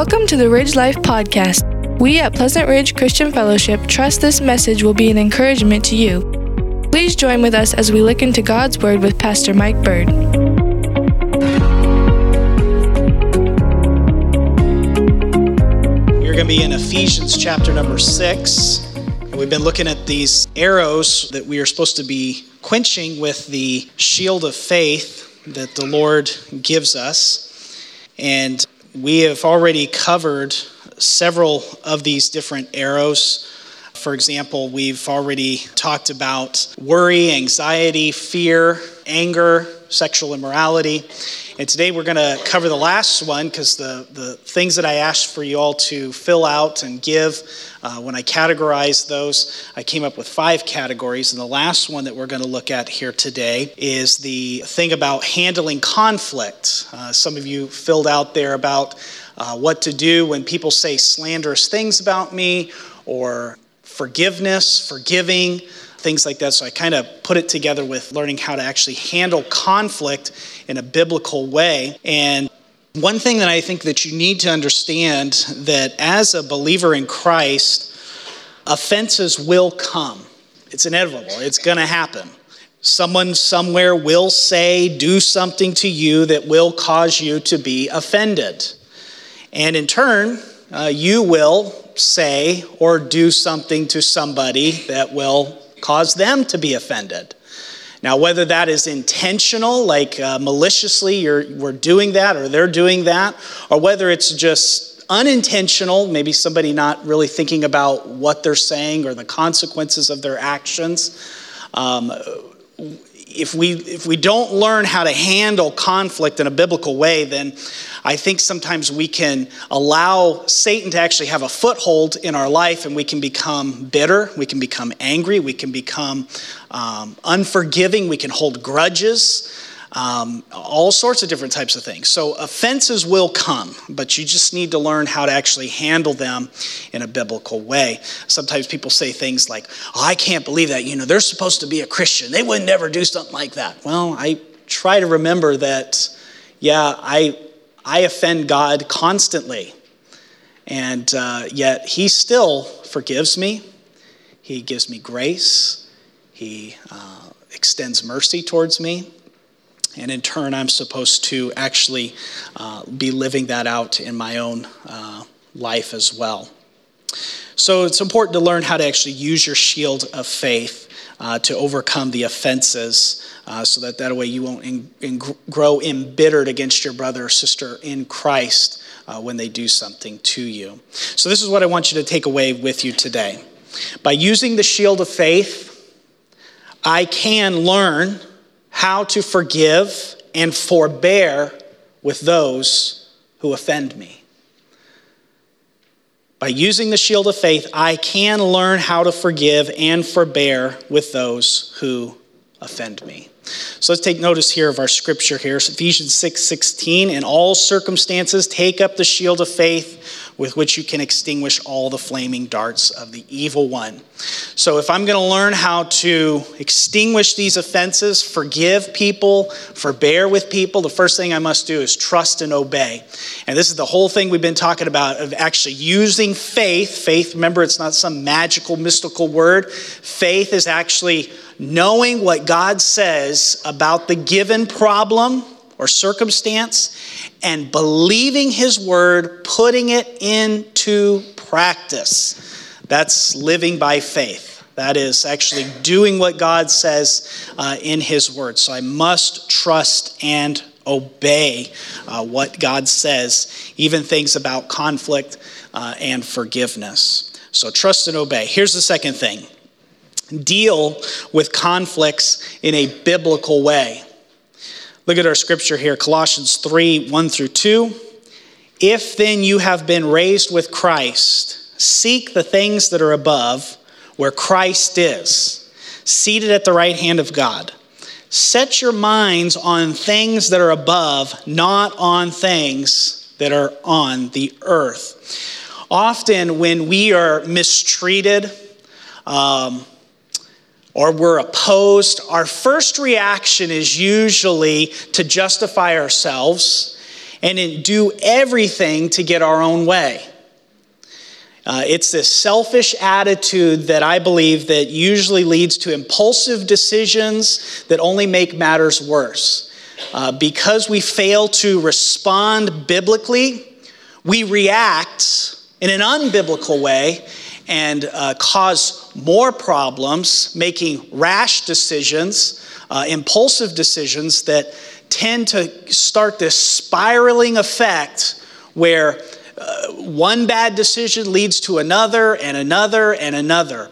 Welcome to the Ridge Life Podcast. We at Pleasant Ridge Christian Fellowship trust this message will be an encouragement to you. Please join with us as we look into God's Word with Pastor Mike Bird. We're going to be in Ephesians chapter number six. And we've been looking at these arrows that we are supposed to be quenching with the shield of faith that the Lord gives us. And we have already covered several of these different arrows. For example, we've already talked about worry, anxiety, fear, anger, sexual immorality. And today we're going to cover the last one because the, the things that I asked for you all to fill out and give, uh, when I categorized those, I came up with five categories. And the last one that we're going to look at here today is the thing about handling conflict. Uh, some of you filled out there about uh, what to do when people say slanderous things about me or forgiveness, forgiving things like that. So I kind of put it together with learning how to actually handle conflict in a biblical way. And one thing that I think that you need to understand that as a believer in Christ, offenses will come. It's inevitable. It's going to happen. Someone somewhere will say, do something to you that will cause you to be offended. And in turn, uh, you will say or do something to somebody that will cause them to be offended. Now, whether that is intentional, like uh, maliciously you're, we're doing that or they're doing that, or whether it's just unintentional, maybe somebody not really thinking about what they're saying or the consequences of their actions. Um, if we if we don't learn how to handle conflict in a biblical way then i think sometimes we can allow satan to actually have a foothold in our life and we can become bitter we can become angry we can become um, unforgiving we can hold grudges um, all sorts of different types of things. So offenses will come, but you just need to learn how to actually handle them in a biblical way. Sometimes people say things like, oh, I can't believe that. You know, they're supposed to be a Christian. They would never do something like that. Well, I try to remember that, yeah, I, I offend God constantly. And uh, yet he still forgives me. He gives me grace. He uh, extends mercy towards me. And in turn, I'm supposed to actually uh, be living that out in my own uh, life as well. So it's important to learn how to actually use your shield of faith uh, to overcome the offenses uh, so that that way you won't in, in, grow embittered against your brother or sister in Christ uh, when they do something to you. So, this is what I want you to take away with you today. By using the shield of faith, I can learn how to forgive and forbear with those who offend me. By using the shield of faith, I can learn how to forgive and forbear with those who offend me. So let's take notice here of our scripture here. Ephesians 6 16. In all circumstances, take up the shield of faith with which you can extinguish all the flaming darts of the evil one. So, if I'm going to learn how to extinguish these offenses, forgive people, forbear with people, the first thing I must do is trust and obey. And this is the whole thing we've been talking about of actually using faith. Faith, remember, it's not some magical, mystical word. Faith is actually knowing what God says about the given problem or circumstance and believing his word, putting it into practice. That's living by faith. That is actually doing what God says uh, in his word. So I must trust and obey uh, what God says, even things about conflict uh, and forgiveness. So trust and obey. Here's the second thing deal with conflicts in a biblical way. Look at our scripture here Colossians 3 1 through 2. If then you have been raised with Christ, seek the things that are above, where Christ is, seated at the right hand of God. Set your minds on things that are above, not on things that are on the earth. Often, when we are mistreated, um, or we're opposed, our first reaction is usually to justify ourselves and do everything to get our own way. Uh, it's this selfish attitude that I believe that usually leads to impulsive decisions that only make matters worse. Uh, because we fail to respond biblically, we react in an unbiblical way and uh, cause more problems, making rash decisions, uh, impulsive decisions that tend to start this spiraling effect where uh, one bad decision leads to another and another and another.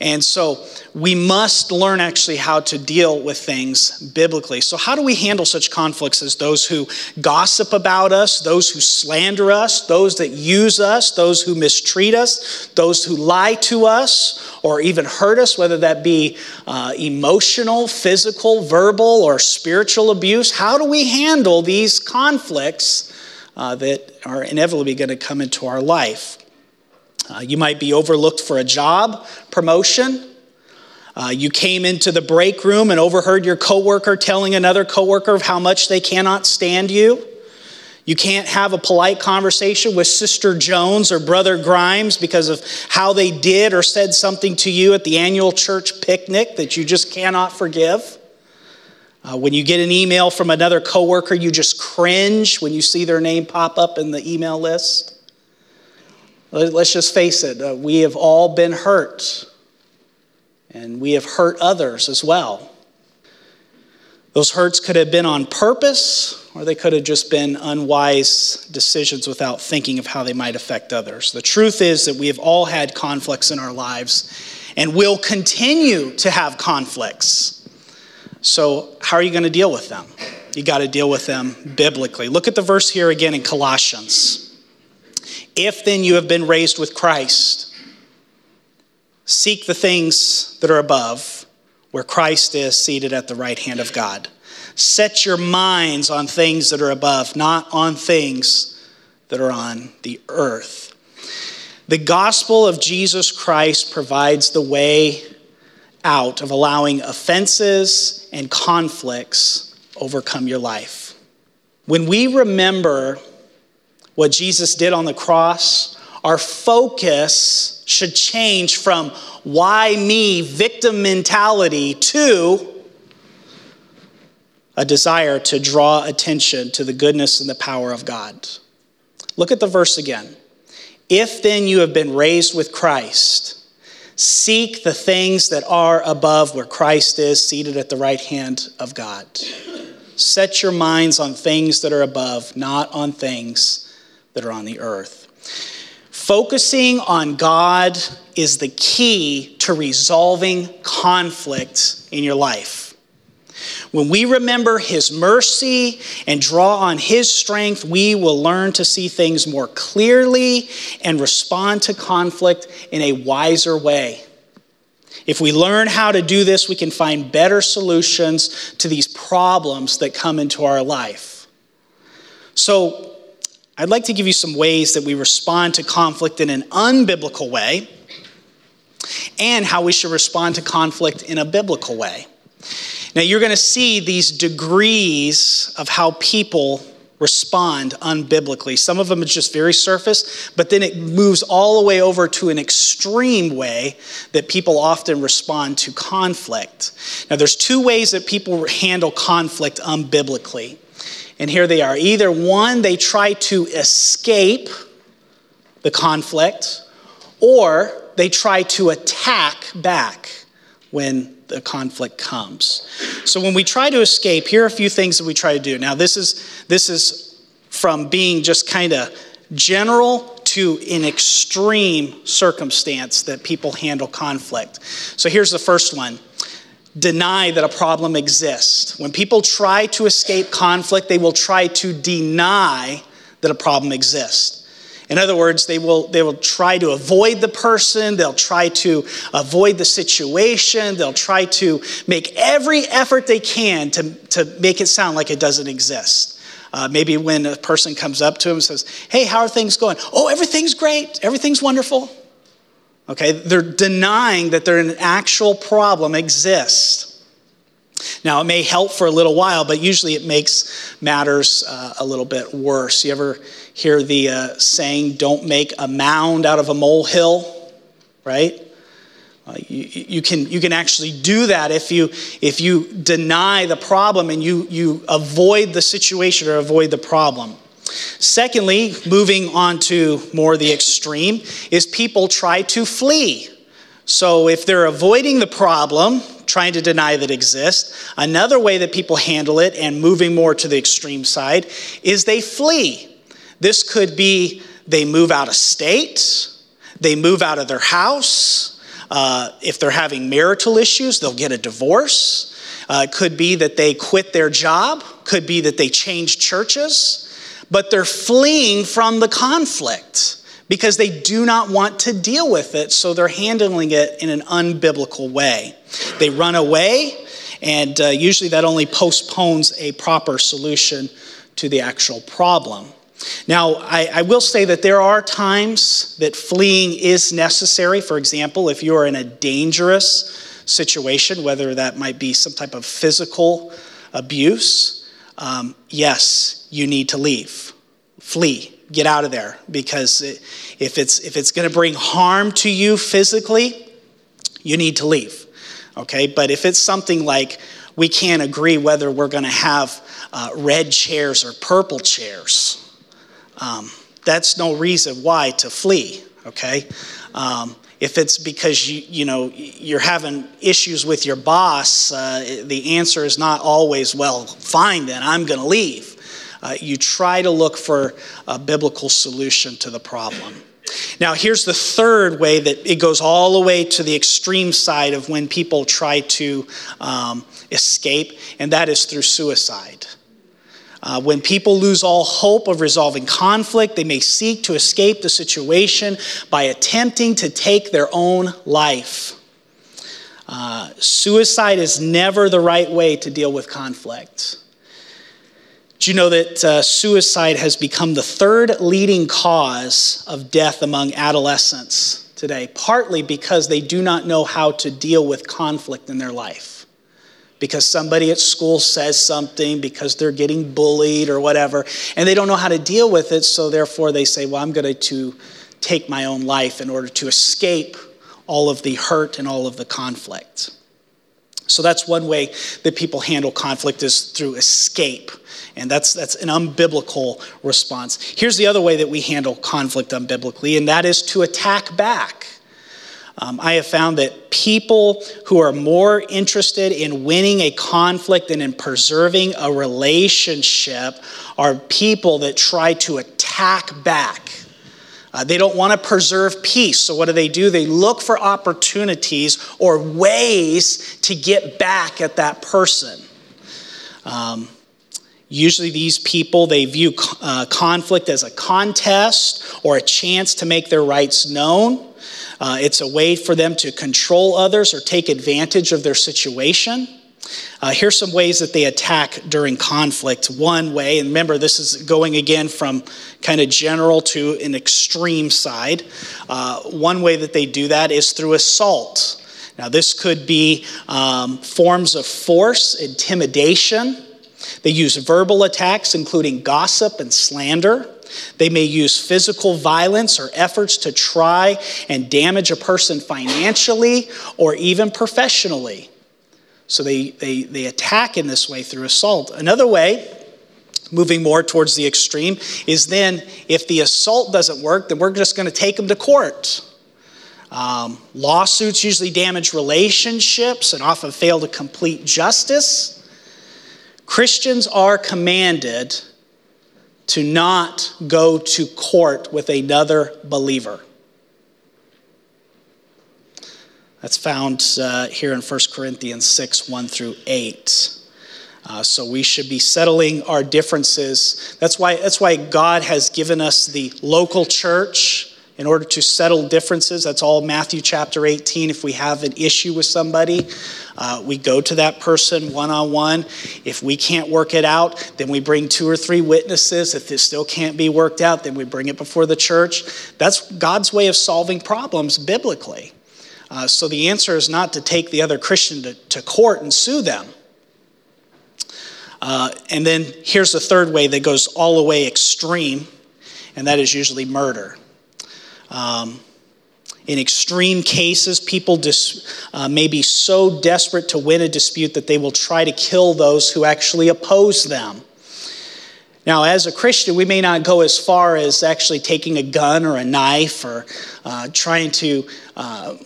And so we must learn actually how to deal with things biblically. So, how do we handle such conflicts as those who gossip about us, those who slander us, those that use us, those who mistreat us, those who lie to us, or even hurt us, whether that be uh, emotional, physical, verbal, or spiritual abuse? How do we handle these conflicts uh, that are inevitably going to come into our life? Uh, you might be overlooked for a job promotion. Uh, you came into the break room and overheard your coworker telling another coworker of how much they cannot stand you. You can't have a polite conversation with Sister Jones or Brother Grimes because of how they did or said something to you at the annual church picnic that you just cannot forgive. Uh, when you get an email from another coworker, you just cringe when you see their name pop up in the email list. Let's just face it, uh, we have all been hurt, and we have hurt others as well. Those hurts could have been on purpose, or they could have just been unwise decisions without thinking of how they might affect others. The truth is that we have all had conflicts in our lives and will continue to have conflicts. So, how are you going to deal with them? You got to deal with them biblically. Look at the verse here again in Colossians. If then you have been raised with Christ, seek the things that are above, where Christ is seated at the right hand of God. Set your minds on things that are above, not on things that are on the earth. The gospel of Jesus Christ provides the way out of allowing offenses and conflicts overcome your life. When we remember what Jesus did on the cross, our focus should change from why me victim mentality to a desire to draw attention to the goodness and the power of God. Look at the verse again. If then you have been raised with Christ, seek the things that are above where Christ is seated at the right hand of God. Set your minds on things that are above, not on things that are on the earth. Focusing on God is the key to resolving conflict in your life. When we remember His mercy and draw on His strength, we will learn to see things more clearly and respond to conflict in a wiser way. If we learn how to do this, we can find better solutions to these problems that come into our life. So, I'd like to give you some ways that we respond to conflict in an unbiblical way and how we should respond to conflict in a biblical way. Now, you're going to see these degrees of how people respond unbiblically. Some of them are just very surface, but then it moves all the way over to an extreme way that people often respond to conflict. Now, there's two ways that people handle conflict unbiblically. And here they are. Either one, they try to escape the conflict, or they try to attack back when the conflict comes. So when we try to escape, here are a few things that we try to do. Now, this is, this is from being just kind of general to an extreme circumstance that people handle conflict. So here's the first one deny that a problem exists. When people try to escape conflict, they will try to deny that a problem exists. In other words, they will, they will try to avoid the person, they'll try to avoid the situation, they'll try to make every effort they can to, to make it sound like it doesn't exist. Uh, maybe when a person comes up to them and says, Hey, how are things going? Oh, everything's great, everything's wonderful. Okay, they're denying that there an actual problem exists. Now, it may help for a little while, but usually it makes matters uh, a little bit worse. You ever hear the uh, saying, don't make a mound out of a molehill, right? Uh, you, you, can, you can actually do that if you, if you deny the problem and you, you avoid the situation or avoid the problem. Secondly, moving on to more the extreme, is people try to flee. So if they're avoiding the problem, trying to deny that it exists, another way that people handle it, and moving more to the extreme side, is they flee. This could be they move out of state, they move out of their house. Uh, if they're having marital issues, they'll get a divorce. Uh, it could be that they quit their job, could be that they change churches but they're fleeing from the conflict because they do not want to deal with it, so they're handling it in an unbiblical way. They run away, and uh, usually that only postpones a proper solution to the actual problem. Now, I, I, will say that there are times that fleeing is necessary. For example, if you are in a dangerous situation, whether that might be some type of physical abuse, um, yes, you need to leave. Flee. Get out of there because if it's if it's going to bring harm to you physically, you need to leave. Okay, but if it's something like we can't agree whether we're going to have uh, red chairs or purple chairs, um, that's no reason why to flee. Okay. Um, if it's because you, you know, you're having issues with your boss, uh, the answer is not always, well, fine then, I'm going to leave. Uh, you try to look for a biblical solution to the problem. Now, here's the third way that it goes all the way to the extreme side of when people try to um, escape, and that is through suicide. Uh, when people lose all hope of resolving conflict, they may seek to escape the situation by attempting to take their own life. Uh, suicide is never the right way to deal with conflict. Do you know that uh, suicide has become the third leading cause of death among adolescents today? Partly because they do not know how to deal with conflict in their life because somebody at school says something, because they're getting bullied or whatever, and they don't know how to deal with it, so therefore they say, Well, I'm going to take my own life in order to escape all of the hurt and all of the conflict. So that's one way that people handle conflict is through escape. And that's, that's an unbiblical response. Here's the other way that we handle conflict unbiblically, and that is to attack back. Um, I have found that people who are more interested in winning a conflict than in preserving a relationship are people that try to attack back. Uh, they don't want to preserve peace. So, what do they do? They look for opportunities or ways to get back at that person. Um, usually, these people they view uh, conflict as a contest or a chance to make their rights known. Uh, it's a way for them to control others or take advantage of their situation. Uh, here's some ways that they attack during conflict. One way, and remember, this is going again from kind of general to an extreme side. Uh, one way that they do that is through assault. Now, this could be um, forms of force, intimidation. They use verbal attacks, including gossip and slander. They may use physical violence or efforts to try and damage a person financially or even professionally. So they, they, they attack in this way through assault. Another way, moving more towards the extreme, is then if the assault doesn't work, then we're just going to take them to court. Um, lawsuits usually damage relationships and often fail to complete justice. Christians are commanded to not go to court with another believer. That's found uh, here in 1 Corinthians 6 1 through 8. Uh, so we should be settling our differences. That's why, that's why God has given us the local church in order to settle differences. That's all Matthew chapter 18. If we have an issue with somebody, uh, we go to that person one on one. If we can't work it out, then we bring two or three witnesses. If this still can't be worked out, then we bring it before the church. That's God's way of solving problems biblically. Uh, so the answer is not to take the other Christian to, to court and sue them. Uh, and then here's the third way that goes all the way extreme, and that is usually murder. Um, in extreme cases, people dis, uh, may be so desperate to win a dispute that they will try to kill those who actually oppose them. Now, as a Christian, we may not go as far as actually taking a gun or a knife or uh, trying to uh,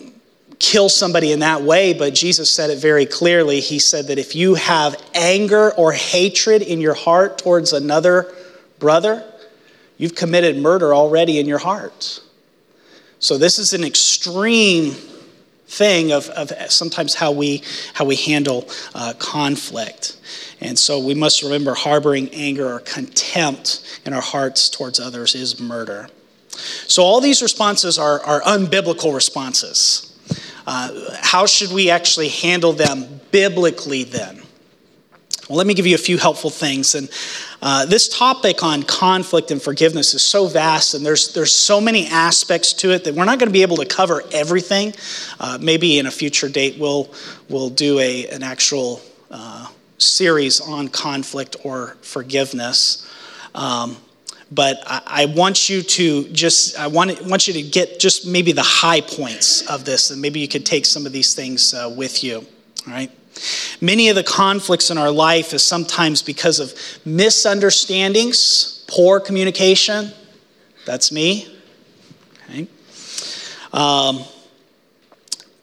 kill somebody in that way, but Jesus said it very clearly. He said that if you have anger or hatred in your heart towards another brother, you've committed murder already in your heart. So this is an extreme thing of, of sometimes how we how we handle uh, conflict. And so we must remember harboring anger or contempt in our hearts towards others is murder. So all these responses are, are unbiblical responses. Uh, how should we actually handle them biblically then? Well, let me give you a few helpful things. And uh, this topic on conflict and forgiveness is so vast, and there's, there's so many aspects to it that we're not going to be able to cover everything. Uh, maybe in a future date, we'll, we'll do a, an actual uh, series on conflict or forgiveness. Um, but I, want you to just I want, want you to get just maybe the high points of this, and maybe you could take some of these things uh, with you. All right. Many of the conflicts in our life is sometimes because of misunderstandings, poor communication. That's me. Okay. Um,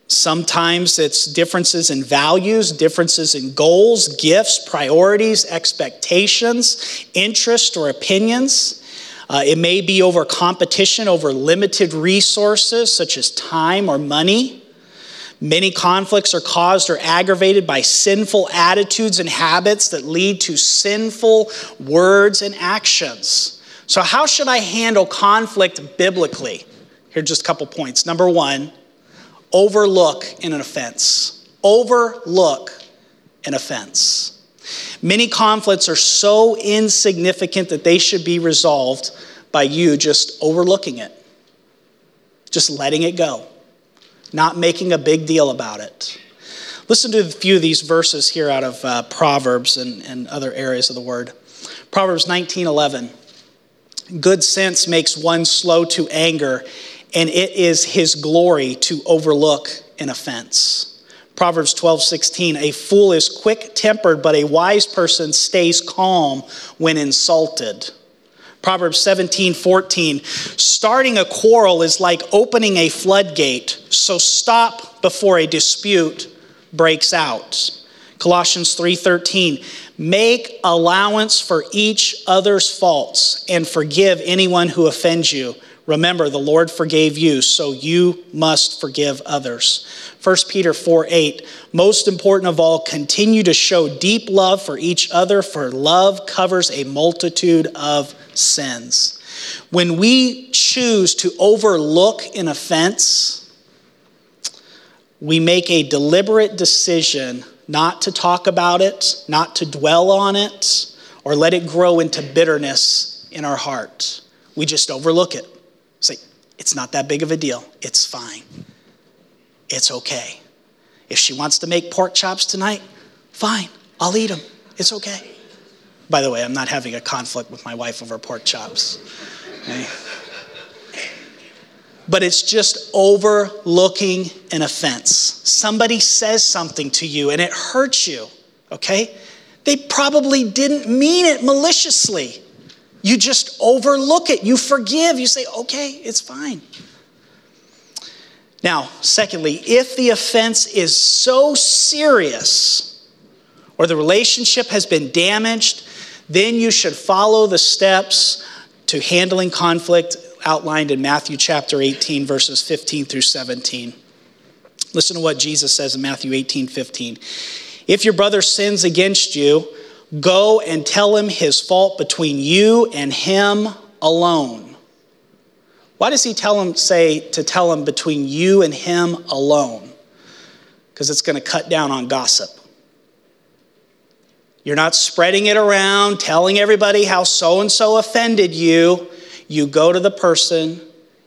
sometimes it's differences in values, differences in goals, gifts, priorities, expectations, interest, or opinions. Uh, it may be over competition over limited resources such as time or money. Many conflicts are caused or aggravated by sinful attitudes and habits that lead to sinful words and actions. So, how should I handle conflict biblically? Here are just a couple points. Number one, overlook an offense. Overlook an offense. Many conflicts are so insignificant that they should be resolved by you just overlooking it, just letting it go not making a big deal about it. Listen to a few of these verses here out of uh, Proverbs and, and other areas of the word. Proverbs 19:11. Good sense makes one slow to anger, and it is his glory to overlook an offense. Proverbs 12:16. A fool is quick-tempered, but a wise person stays calm when insulted. Proverbs 17, 14. Starting a quarrel is like opening a floodgate, so stop before a dispute breaks out. Colossians 3:13 Make allowance for each other's faults and forgive anyone who offends you. Remember, the Lord forgave you, so you must forgive others. 1 Peter 4 8, most important of all, continue to show deep love for each other, for love covers a multitude of sins. When we choose to overlook an offense, we make a deliberate decision not to talk about it, not to dwell on it, or let it grow into bitterness in our heart. We just overlook it. Say, it's not that big of a deal. It's fine. It's okay. If she wants to make pork chops tonight, fine. I'll eat them. It's okay. By the way, I'm not having a conflict with my wife over pork chops. Okay? But it's just overlooking an offense. Somebody says something to you and it hurts you, okay? They probably didn't mean it maliciously. You just overlook it. You forgive. You say, okay, it's fine. Now, secondly, if the offense is so serious or the relationship has been damaged, then you should follow the steps to handling conflict outlined in Matthew chapter 18, verses 15 through 17. Listen to what Jesus says in Matthew 18, 15. If your brother sins against you, Go and tell him his fault between you and him alone. Why does he tell him, say, to tell him between you and him alone? Because it's going to cut down on gossip. You're not spreading it around, telling everybody how so and so offended you. You go to the person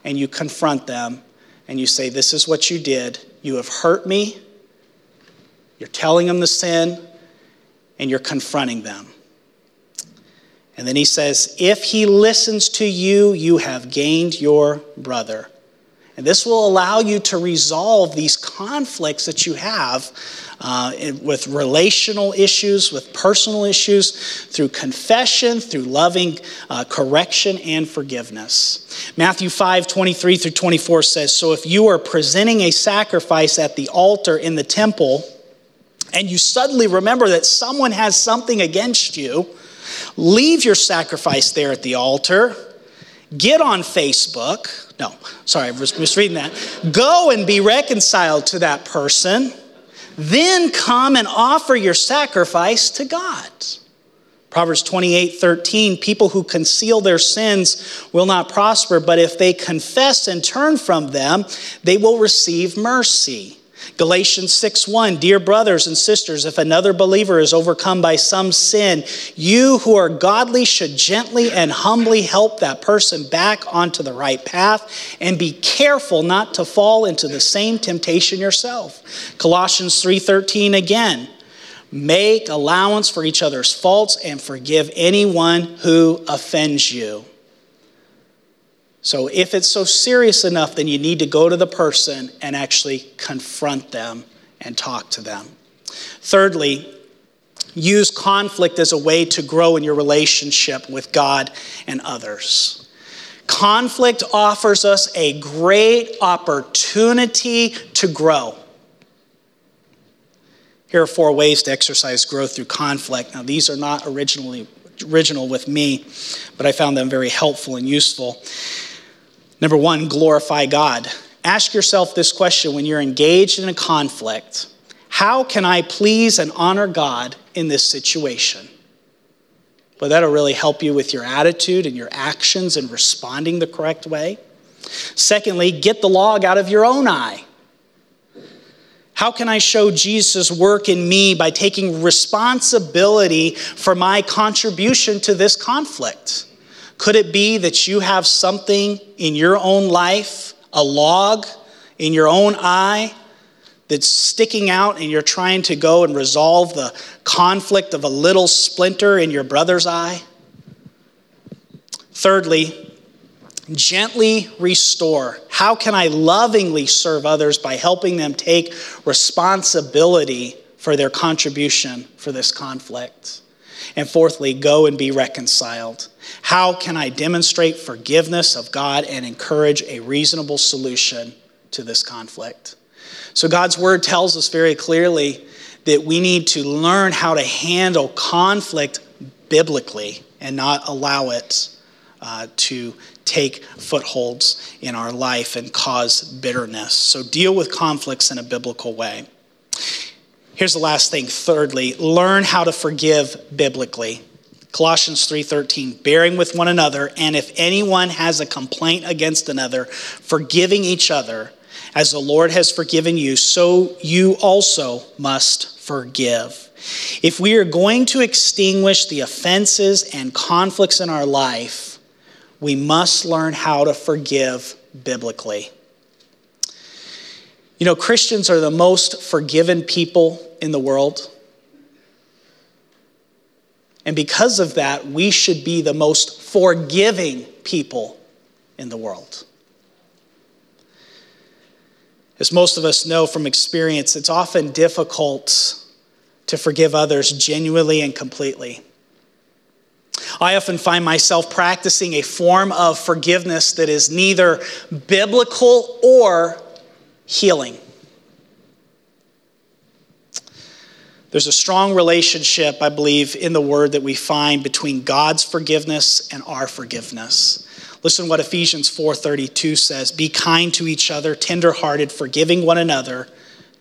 and you confront them and you say, This is what you did. You have hurt me. You're telling them the sin and you're confronting them. And then he says, If he listens to you, you have gained your brother. And this will allow you to resolve these conflicts that you have uh, with relational issues, with personal issues, through confession, through loving uh, correction and forgiveness. Matthew 5 23 through 24 says, So if you are presenting a sacrifice at the altar in the temple, and you suddenly remember that someone has something against you, leave your sacrifice there at the altar get on Facebook. No, sorry, I was misreading that. Go and be reconciled to that person. Then come and offer your sacrifice to God. Proverbs 28 13, people who conceal their sins will not prosper, but if they confess and turn from them, they will receive mercy. Galatians 6:1 Dear brothers and sisters if another believer is overcome by some sin you who are godly should gently and humbly help that person back onto the right path and be careful not to fall into the same temptation yourself. Colossians 3:13 again Make allowance for each other's faults and forgive anyone who offends you. So if it's so serious enough, then you need to go to the person and actually confront them and talk to them. Thirdly, use conflict as a way to grow in your relationship with God and others. Conflict offers us a great opportunity to grow. Here are four ways to exercise growth through conflict. Now, these are not originally original with me, but I found them very helpful and useful. Number one, glorify God. Ask yourself this question when you're engaged in a conflict How can I please and honor God in this situation? Well, that'll really help you with your attitude and your actions and responding the correct way. Secondly, get the log out of your own eye. How can I show Jesus' work in me by taking responsibility for my contribution to this conflict? Could it be that you have something in your own life, a log in your own eye, that's sticking out and you're trying to go and resolve the conflict of a little splinter in your brother's eye? Thirdly, gently restore. How can I lovingly serve others by helping them take responsibility for their contribution for this conflict? And fourthly, go and be reconciled. How can I demonstrate forgiveness of God and encourage a reasonable solution to this conflict? So, God's word tells us very clearly that we need to learn how to handle conflict biblically and not allow it uh, to take footholds in our life and cause bitterness. So, deal with conflicts in a biblical way. Here's the last thing. Thirdly, learn how to forgive biblically. Colossians 3:13, bearing with one another, and if anyone has a complaint against another, forgiving each other, as the Lord has forgiven you, so you also must forgive. If we are going to extinguish the offenses and conflicts in our life, we must learn how to forgive biblically. You know, Christians are the most forgiven people in the world. And because of that, we should be the most forgiving people in the world. As most of us know from experience, it's often difficult to forgive others genuinely and completely. I often find myself practicing a form of forgiveness that is neither biblical or healing. There's a strong relationship, I believe, in the word that we find between God's forgiveness and our forgiveness. Listen to what Ephesians 4:32 says, "Be kind to each other, tenderhearted, forgiving one another,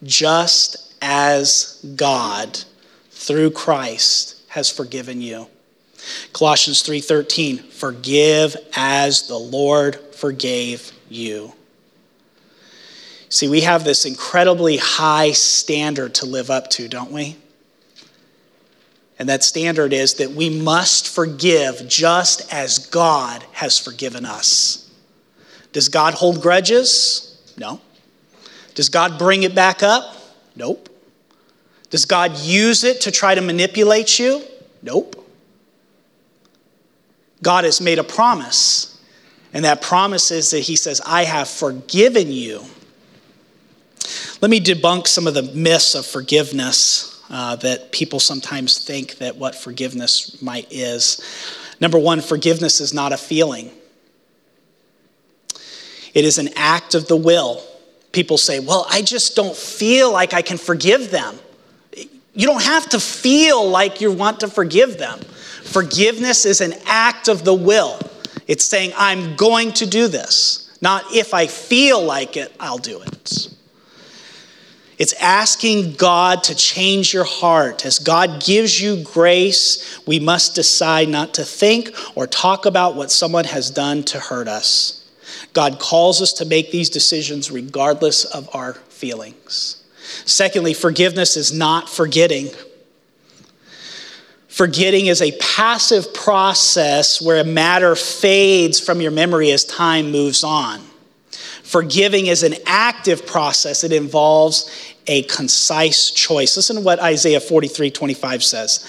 just as God through Christ has forgiven you." Colossians 3:13, "Forgive as the Lord forgave you." See, we have this incredibly high standard to live up to, don't we? And that standard is that we must forgive just as God has forgiven us. Does God hold grudges? No. Does God bring it back up? Nope. Does God use it to try to manipulate you? Nope. God has made a promise. And that promise is that He says, I have forgiven you. Let me debunk some of the myths of forgiveness uh, that people sometimes think that what forgiveness might is. Number one, forgiveness is not a feeling. It is an act of the will. People say, Well, I just don't feel like I can forgive them. You don't have to feel like you want to forgive them. Forgiveness is an act of the will. It's saying, I'm going to do this. Not if I feel like it, I'll do it. It's asking God to change your heart. As God gives you grace, we must decide not to think or talk about what someone has done to hurt us. God calls us to make these decisions regardless of our feelings. Secondly, forgiveness is not forgetting. Forgetting is a passive process where a matter fades from your memory as time moves on. Forgiving is an active process, it involves a concise choice. Listen to what Isaiah 43 25 says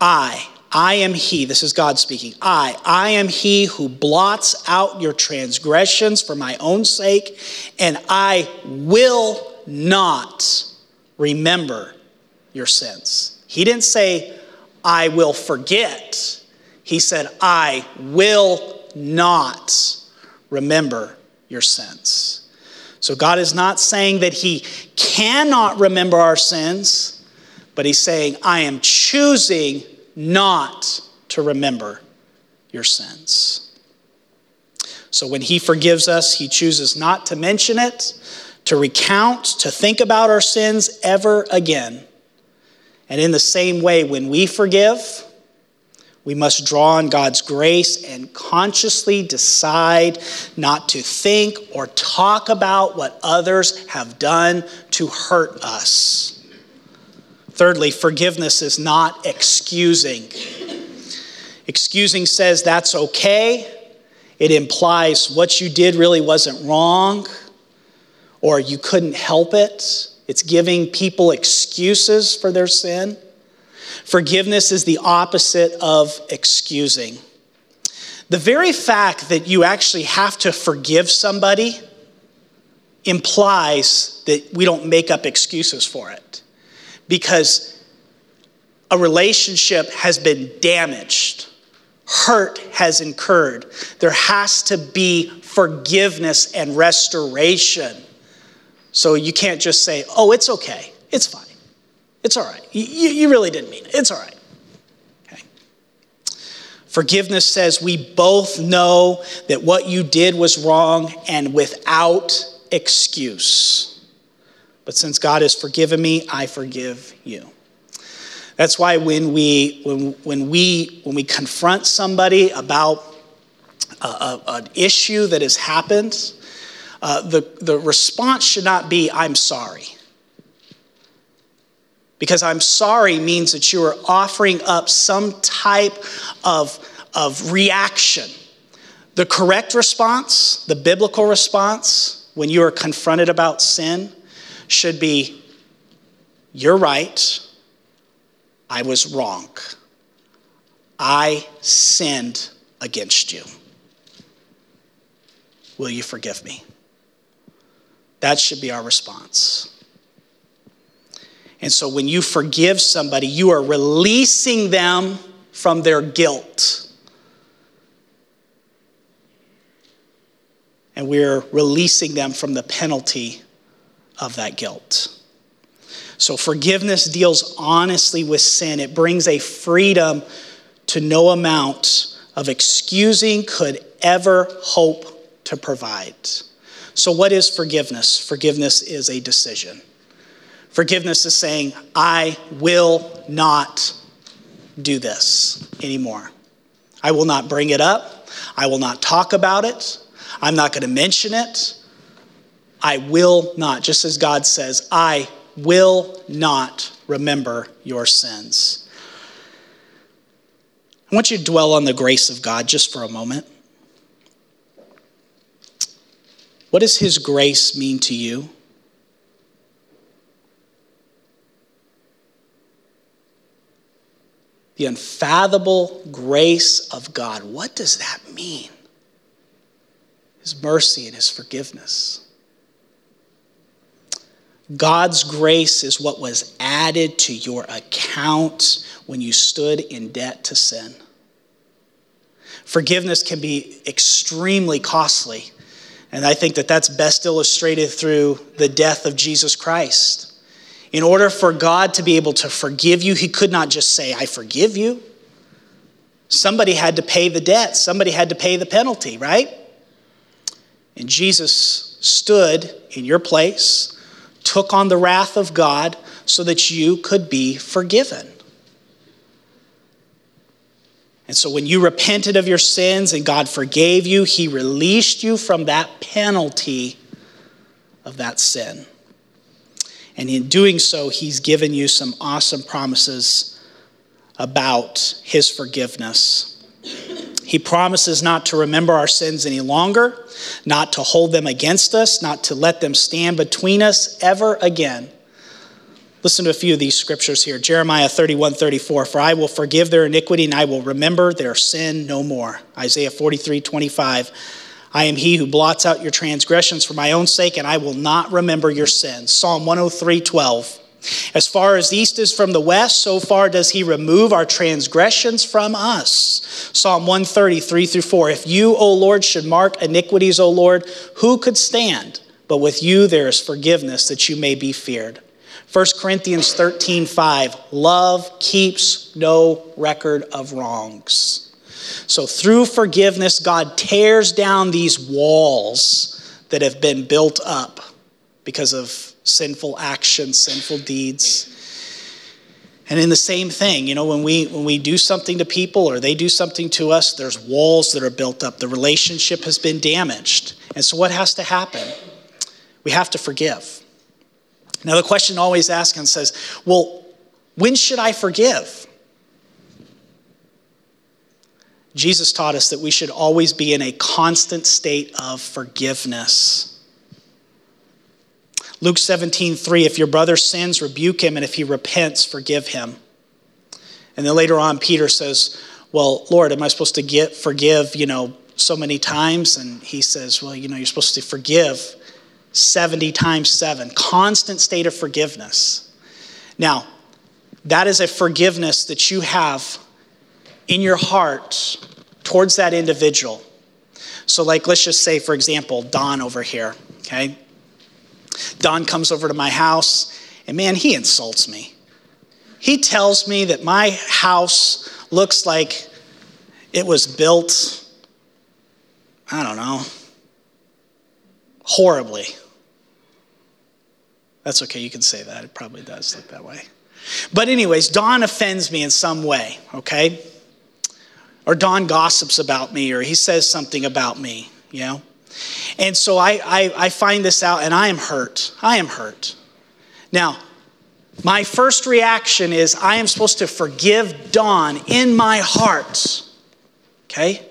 I, I am he, this is God speaking. I, I am he who blots out your transgressions for my own sake, and I will not remember your sins. He didn't say, I will forget. He said, I will not remember your sins. So God is not saying that He cannot remember our sins, but He's saying, I am choosing not to remember your sins. So when He forgives us, He chooses not to mention it, to recount, to think about our sins ever again. And in the same way, when we forgive, we must draw on God's grace and consciously decide not to think or talk about what others have done to hurt us. Thirdly, forgiveness is not excusing. Excusing says that's okay. It implies what you did really wasn't wrong or you couldn't help it. It's giving people excuses for their sin. Forgiveness is the opposite of excusing. The very fact that you actually have to forgive somebody implies that we don't make up excuses for it because a relationship has been damaged, hurt has incurred. There has to be forgiveness and restoration. So you can't just say, oh, it's okay, it's fine, it's all right. You, you really didn't mean it, it's all right. Okay. Forgiveness says we both know that what you did was wrong and without excuse. But since God has forgiven me, I forgive you. That's why when we, when, when we, when we confront somebody about a, a, an issue that has happened, uh, the, the response should not be, I'm sorry. Because I'm sorry means that you are offering up some type of, of reaction. The correct response, the biblical response, when you are confronted about sin, should be You're right. I was wrong. I sinned against you. Will you forgive me? That should be our response. And so when you forgive somebody, you are releasing them from their guilt. And we're releasing them from the penalty of that guilt. So forgiveness deals honestly with sin, it brings a freedom to no amount of excusing could ever hope to provide. So, what is forgiveness? Forgiveness is a decision. Forgiveness is saying, I will not do this anymore. I will not bring it up. I will not talk about it. I'm not going to mention it. I will not, just as God says, I will not remember your sins. I want you to dwell on the grace of God just for a moment. What does His grace mean to you? The unfathomable grace of God. What does that mean? His mercy and his forgiveness. God's grace is what was added to your account when you stood in debt to sin. Forgiveness can be extremely costly. And I think that that's best illustrated through the death of Jesus Christ. In order for God to be able to forgive you, He could not just say, I forgive you. Somebody had to pay the debt, somebody had to pay the penalty, right? And Jesus stood in your place, took on the wrath of God so that you could be forgiven. And so when you repented of your sins and God forgave you, He released you from that penalty of that sin. And in doing so, He's given you some awesome promises about His forgiveness. He promises not to remember our sins any longer, not to hold them against us, not to let them stand between us ever again. Listen to a few of these scriptures here. Jeremiah 31 34. For I will forgive their iniquity and I will remember their sin no more. Isaiah 43 25. I am he who blots out your transgressions for my own sake, and I will not remember your sins. Psalm 103 12. As far as east is from the west, so far does he remove our transgressions from us. Psalm 133 through 4. If you, O Lord, should mark iniquities, O Lord, who could stand? But with you there is forgiveness that you may be feared. 1 Corinthians 13, 5, love keeps no record of wrongs. So through forgiveness, God tears down these walls that have been built up because of sinful actions, sinful deeds. And in the same thing, you know, when we when we do something to people or they do something to us, there's walls that are built up. The relationship has been damaged. And so what has to happen? We have to forgive. Now, the question always asked and says, well, when should I forgive? Jesus taught us that we should always be in a constant state of forgiveness. Luke 17, 3, if your brother sins, rebuke him, and if he repents, forgive him. And then later on, Peter says, Well, Lord, am I supposed to get forgive, you know, so many times? And he says, Well, you know, you're supposed to forgive 70 times 7. Constant state of forgiveness. Now, that is a forgiveness that you have in your heart towards that individual. So, like, let's just say, for example, Don over here, okay? Don comes over to my house, and man, he insults me. He tells me that my house looks like it was built, I don't know, horribly. That's okay, you can say that. It probably does look that way. But, anyways, Don offends me in some way, okay? Or Don gossips about me, or he says something about me, you know? And so I, I, I find this out and I am hurt. I am hurt. Now, my first reaction is I am supposed to forgive Don in my heart, okay?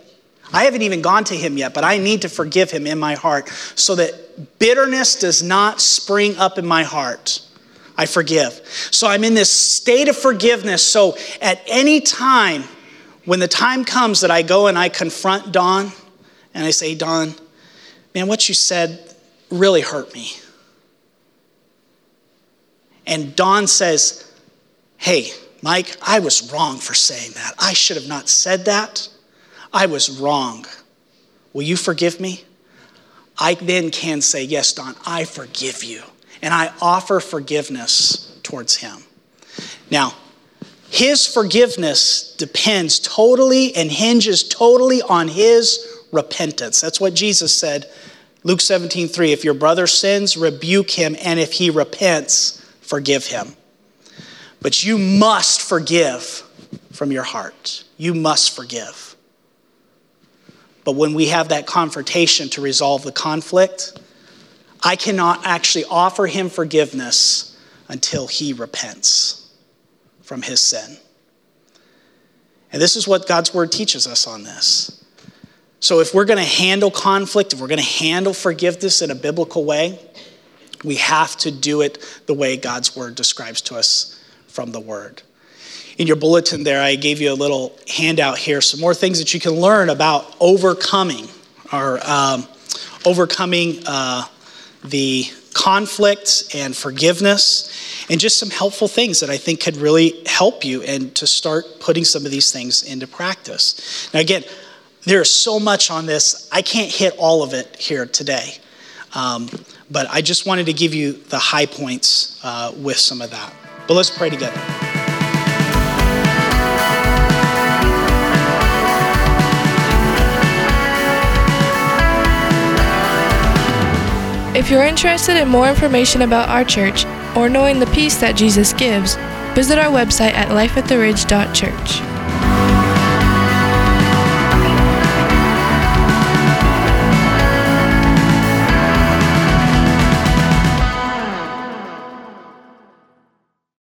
I haven't even gone to him yet, but I need to forgive him in my heart so that bitterness does not spring up in my heart. I forgive. So I'm in this state of forgiveness. So at any time, when the time comes that I go and I confront Don and I say, Don, man, what you said really hurt me. And Don says, Hey, Mike, I was wrong for saying that. I should have not said that. I was wrong. Will you forgive me? I then can say, Yes, Don, I forgive you. And I offer forgiveness towards him. Now, his forgiveness depends totally and hinges totally on his repentance. That's what Jesus said, Luke 17, 3. If your brother sins, rebuke him, and if he repents, forgive him. But you must forgive from your heart. You must forgive. But when we have that confrontation to resolve the conflict, I cannot actually offer him forgiveness until he repents from his sin. And this is what God's word teaches us on this. So, if we're going to handle conflict, if we're going to handle forgiveness in a biblical way, we have to do it the way God's word describes to us from the word. in your bulletin there, I gave you a little handout here, some more things that you can learn about overcoming or um, overcoming uh, the conflict and forgiveness, and just some helpful things that I think could really help you and to start putting some of these things into practice. Now, again, there's so much on this, I can't hit all of it here today. Um, but I just wanted to give you the high points uh, with some of that. But let's pray together. If you're interested in more information about our church or knowing the peace that Jesus gives, visit our website at lifeattheridge.church.